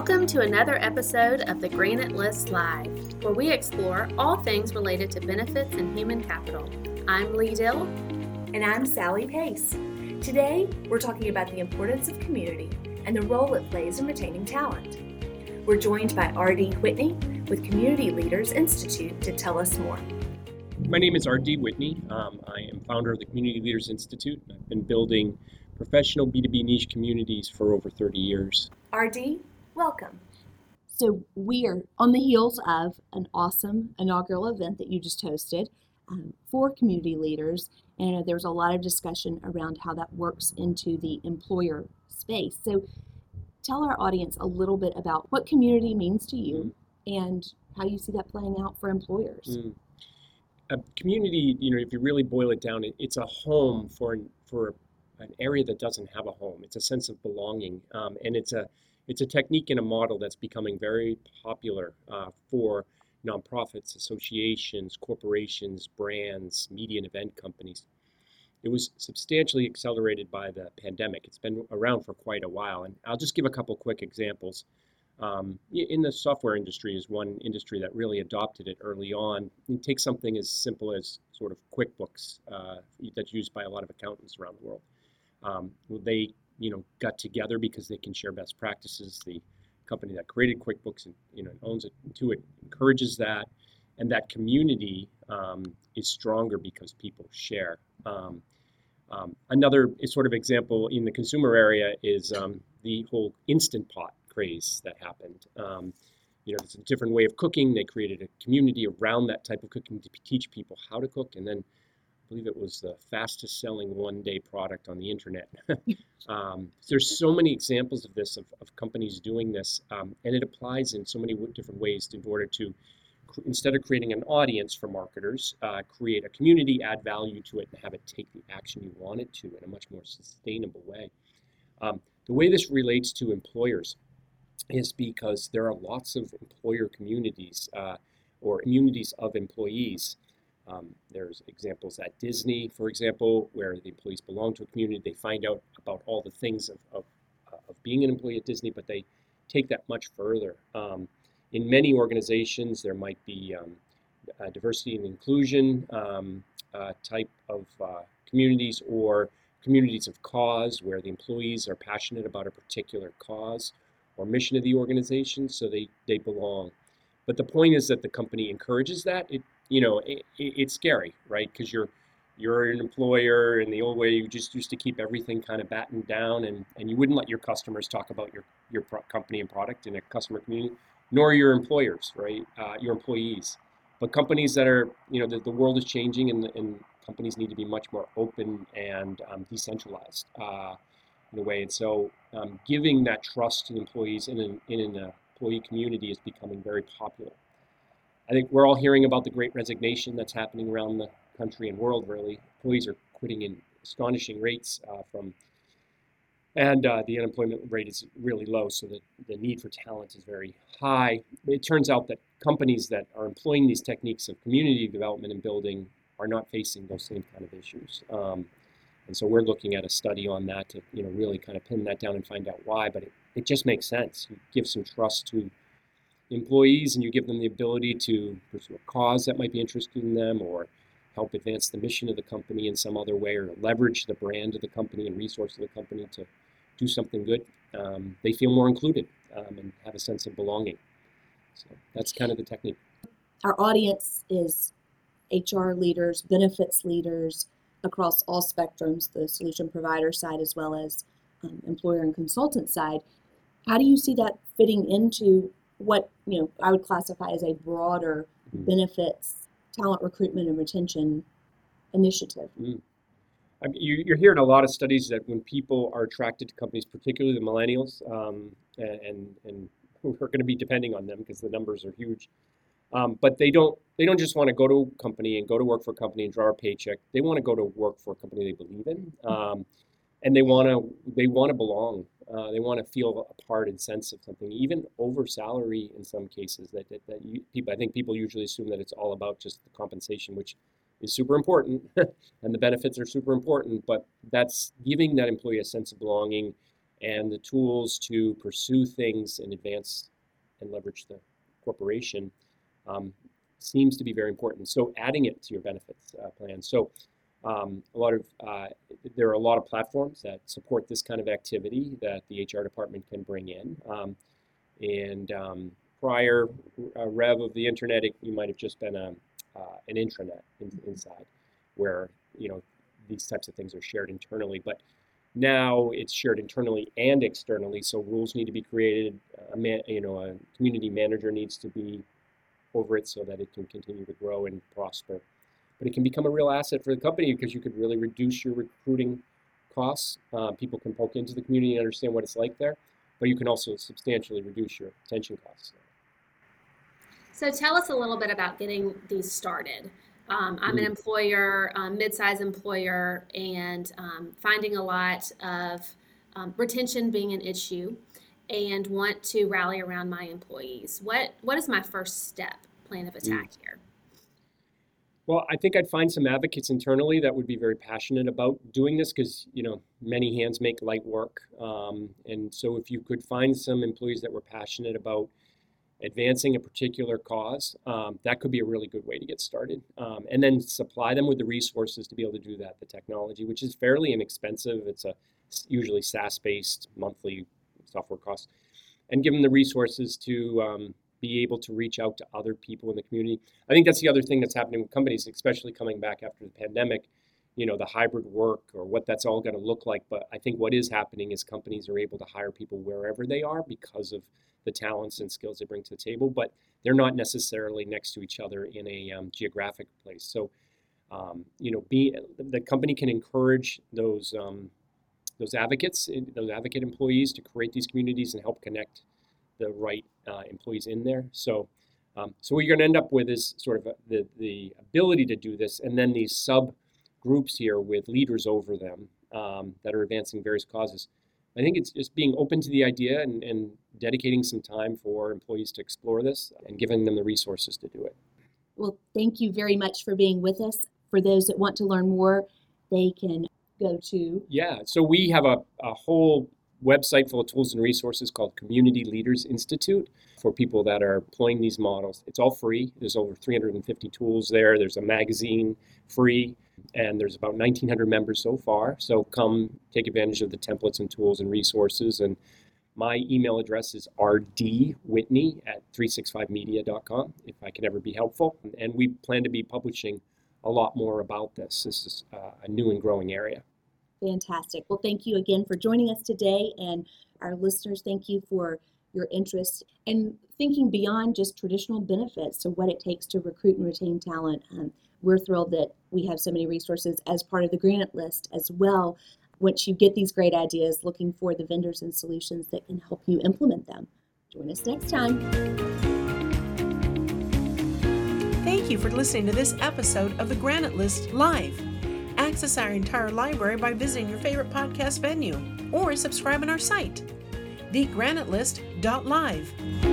Welcome to another episode of the Granite List Live, where we explore all things related to benefits and human capital. I'm Leigh Dill. And I'm Sally Pace. Today, we're talking about the importance of community and the role it plays in retaining talent. We're joined by R.D. Whitney with Community Leaders Institute to tell us more. My name is R.D. Whitney. Um, I am founder of the Community Leaders Institute. I've been building professional B2B niche communities for over 30 years. RD, welcome. So, we are on the heels of an awesome inaugural event that you just hosted um, for community leaders, and there was a lot of discussion around how that works into the employer space. So, tell our audience a little bit about what community means to you mm. and how you see that playing out for employers. Mm. A community, you know, if you really boil it down, it's a home for for an area that doesn't have a home. It's a sense of belonging, um, and it's a it's a technique and a model that's becoming very popular uh, for nonprofits, associations, corporations, brands, media and event companies. It was substantially accelerated by the pandemic. It's been around for quite a while, and I'll just give a couple quick examples. Um, in the software industry is one industry that really adopted it early on. And take something as simple as sort of QuickBooks uh, that's used by a lot of accountants around the world. Um, they, you know, got together because they can share best practices. The company that created QuickBooks and you know owns it, to it encourages that, and that community um, is stronger because people share. Um, um, another sort of example in the consumer area is um, the whole instant pot craze that happened. Um, you know, it's a different way of cooking. They created a community around that type of cooking to teach people how to cook, and then believe it was the fastest selling one day product on the internet. um, there's so many examples of this, of, of companies doing this, um, and it applies in so many different ways in order to, instead of creating an audience for marketers, uh, create a community, add value to it, and have it take the action you want it to in a much more sustainable way. Um, the way this relates to employers is because there are lots of employer communities uh, or communities of employees um, there's examples at Disney, for example, where the employees belong to a community. They find out about all the things of, of, uh, of being an employee at Disney, but they take that much further. Um, in many organizations, there might be um, diversity and inclusion um, uh, type of uh, communities or communities of cause where the employees are passionate about a particular cause or mission of the organization, so they, they belong. But the point is that the company encourages that. It you know, it, it's scary, right? Because you're you're an employer in the old way you just used to keep everything kind of battened down and, and you wouldn't let your customers talk about your, your company and product in a customer community nor your employers right? Uh, your employees. But companies that are you know the, the world is changing and, and companies need to be much more open and um, decentralized uh, in a way. And so um, giving that trust to employees in an, in an employee community is becoming very popular I think we're all hearing about the great resignation that's happening around the country and world, really. Employees are quitting in astonishing rates uh, from, and uh, the unemployment rate is really low, so the, the need for talent is very high. It turns out that companies that are employing these techniques of community development and building are not facing those same kind of issues. Um, and so we're looking at a study on that to you know really kind of pin that down and find out why. But it, it just makes sense. You give some trust to employees and you give them the ability to pursue a cause that might be interested in them or help advance the mission of the company in some other way or leverage the brand of the company and resource of the company to do something good, um, they feel more included um, and have a sense of belonging. So that's kind of the technique. Our audience is HR leaders, benefits leaders across all spectrums, the solution provider side as well as um, employer and consultant side. How do you see that fitting into what you know I would classify as a broader mm. benefits talent recruitment and retention initiative. Mm. I mean, you, are hearing a lot of studies that when people are attracted to companies, particularly the millennials, um, and and who are going to be depending on them because the numbers are huge. Um, but they don't they don't just want to go to a company and go to work for a company and draw a paycheck. They want to go to work for a company they believe in, mm. um, and they want to they want to belong. Uh, they want to feel a part and sense of something, even over salary in some cases. That, that, that you, people, I think people usually assume that it's all about just the compensation, which is super important, and the benefits are super important. But that's giving that employee a sense of belonging and the tools to pursue things and advance and leverage the corporation um, seems to be very important. So adding it to your benefits uh, plan. So um, a lot of uh, there are a lot of platforms that support this kind of activity that the HR department can bring in. Um, and um, prior uh, rev of the internet, it, you might have just been a, uh, an intranet in, inside, where you know these types of things are shared internally. But now it's shared internally and externally, so rules need to be created. A man, you know, a community manager needs to be over it so that it can continue to grow and prosper. But it can become a real asset for the company because you could really reduce your recruiting costs. Uh, people can poke into the community and understand what it's like there, but you can also substantially reduce your retention costs. So tell us a little bit about getting these started. Um, I'm an mm-hmm. employer, um, mid-sized employer, and um, finding a lot of um, retention being an issue, and want to rally around my employees. What what is my first step plan of attack mm. here? Well, I think I'd find some advocates internally that would be very passionate about doing this because you know many hands make light work, um, and so if you could find some employees that were passionate about advancing a particular cause, um, that could be a really good way to get started. Um, and then supply them with the resources to be able to do that, the technology, which is fairly inexpensive. It's a usually SaaS-based monthly software cost. And give them the resources to um, be able to reach out to other people in the community. I think that's the other thing that's happening with companies, especially coming back after the pandemic. You know, the hybrid work or what that's all going to look like. But I think what is happening is companies are able to hire people wherever they are because of the talents and skills they bring to the table, but they're not necessarily next to each other in a um, geographic place. So, um, you know, be the company can encourage those um, those advocates, those advocate employees, to create these communities and help connect the right uh, employees in there. So, um, so what you're going to end up with is sort of a, the the ability to do this, and then these sub groups here with leaders over them um, that are advancing various causes. I think it's just being open to the idea and, and dedicating some time for employees to explore this and giving them the resources to do it. Well, thank you very much for being with us. For those that want to learn more, they can go to. Yeah, so we have a, a whole website full of tools and resources called Community Leaders Institute for people that are employing these models. It's all free. There's over 350 tools there. There's a magazine free and there's about 1900 members so far so come take advantage of the templates and tools and resources and my email address is rdwhitney at 365media.com if i can ever be helpful and we plan to be publishing a lot more about this this is uh, a new and growing area fantastic well thank you again for joining us today and our listeners thank you for your interest and thinking beyond just traditional benefits to what it takes to recruit and retain talent um, we're thrilled that we have so many resources as part of the Granite list as well. Once you get these great ideas, looking for the vendors and solutions that can help you implement them. Join us next time. Thank you for listening to this episode of the Granite List Live. Access our entire library by visiting your favorite podcast venue or subscribe on our site, thegranitelist.live.